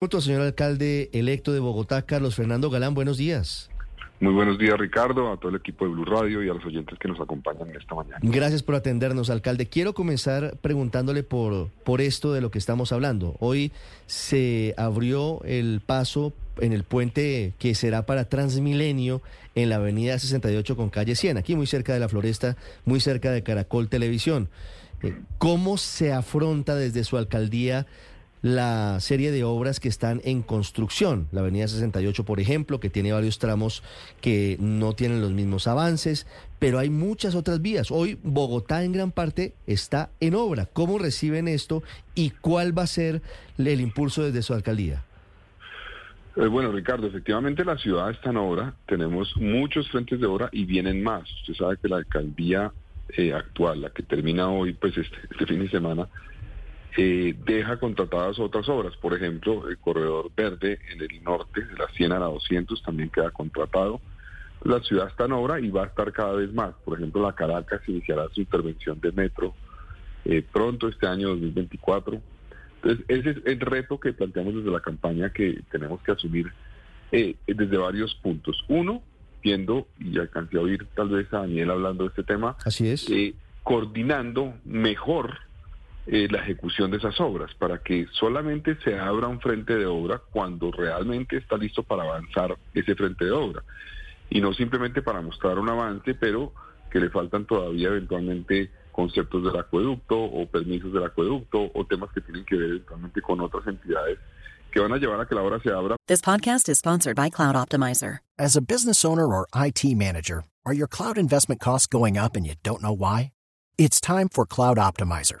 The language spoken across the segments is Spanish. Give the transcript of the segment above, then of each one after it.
Señor alcalde electo de Bogotá, Carlos Fernando Galán, buenos días. Muy buenos días, Ricardo, a todo el equipo de Blue Radio y a los oyentes que nos acompañan esta mañana. Gracias por atendernos, alcalde. Quiero comenzar preguntándole por, por esto de lo que estamos hablando. Hoy se abrió el paso en el puente que será para Transmilenio en la avenida 68 con calle 100, aquí muy cerca de la Floresta, muy cerca de Caracol Televisión. Eh, ¿Cómo se afronta desde su alcaldía la serie de obras que están en construcción. La Avenida 68, por ejemplo, que tiene varios tramos que no tienen los mismos avances, pero hay muchas otras vías. Hoy Bogotá en gran parte está en obra. ¿Cómo reciben esto y cuál va a ser el impulso desde su alcaldía? Eh, bueno, Ricardo, efectivamente la ciudad está en obra, tenemos muchos frentes de obra y vienen más. Usted sabe que la alcaldía eh, actual, la que termina hoy, pues este, este fin de semana, eh, deja contratadas otras obras. Por ejemplo, el corredor verde en el norte, de la 100 a la 200, también queda contratado. La ciudad está en obra y va a estar cada vez más. Por ejemplo, la Caracas iniciará su intervención de metro eh, pronto, este año 2024. Entonces, ese es el reto que planteamos desde la campaña que tenemos que asumir eh, desde varios puntos. Uno, viendo, y alcancé a oír tal vez a Daniel hablando de este tema, Así es. coordinando mejor eh, la ejecución de esas obras, para que solamente se abra un frente de obra cuando realmente está listo para avanzar ese frente de obra. Y no simplemente para mostrar un avance, pero que le faltan todavía eventualmente conceptos del acueducto o permisos del acueducto o temas que tienen que ver eventualmente con otras entidades que van a llevar a que la obra se abra. This podcast is sponsored by Cloud Optimizer. As a business owner or IT manager, are your cloud investment costs going up and you don't know why? It's time for Cloud Optimizer.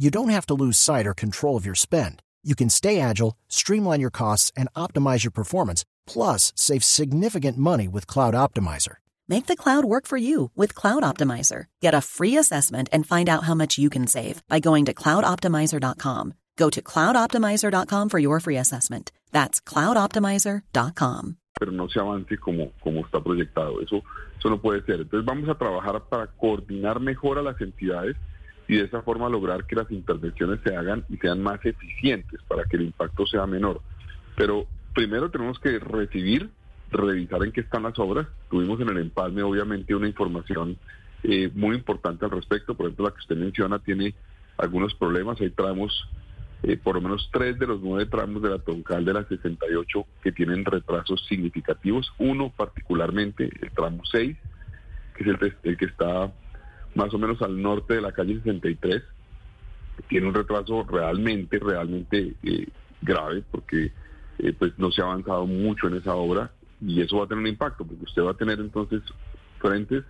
you don't have to lose sight or control of your spend. You can stay agile, streamline your costs, and optimize your performance, plus save significant money with Cloud Optimizer. Make the cloud work for you with Cloud Optimizer. Get a free assessment and find out how much you can save by going to cloudoptimizer.com. Go to cloudoptimizer.com for your free assessment. That's cloudoptimizer.com. Pero no se avance como, como está proyectado. Eso, eso no puede ser. Entonces vamos a trabajar para coordinar mejor a las entidades y de esa forma lograr que las intervenciones se hagan y sean más eficientes para que el impacto sea menor. Pero primero tenemos que recibir, revisar en qué están las obras. Tuvimos en el empalme obviamente una información eh, muy importante al respecto. Por ejemplo, la que usted menciona tiene algunos problemas. Hay tramos, eh, por lo menos tres de los nueve tramos de la Toncal de la 68 que tienen retrasos significativos. Uno particularmente, el tramo 6, que es el que está más o menos al norte de la calle 63. Tiene un retraso realmente, realmente eh, grave porque eh, pues no se ha avanzado mucho en esa obra y eso va a tener un impacto porque usted va a tener entonces frentes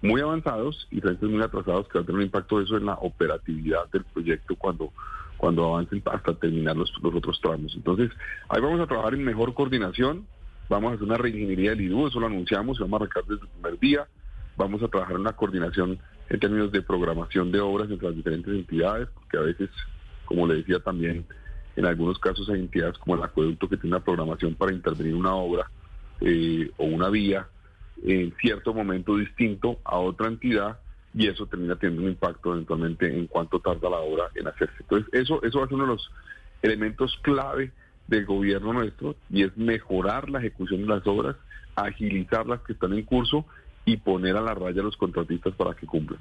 muy avanzados y frentes muy atrasados que va a tener un impacto eso en la operatividad del proyecto cuando cuando avancen hasta terminar los, los otros tramos. Entonces, ahí vamos a trabajar en mejor coordinación, vamos a hacer una reingeniería del IDU, eso lo anunciamos y vamos a arrancar desde el primer día, vamos a trabajar en una coordinación en términos de programación de obras entre las diferentes entidades, porque a veces, como le decía también, en algunos casos hay entidades como el acueducto que tiene una programación para intervenir una obra eh, o una vía en cierto momento distinto a otra entidad y eso termina teniendo un impacto eventualmente en cuánto tarda la obra en hacerse. Entonces, eso, eso va a ser uno de los elementos clave del gobierno nuestro y es mejorar la ejecución de las obras, agilizar las que están en curso y poner a la raya a los contratistas para que cumplan.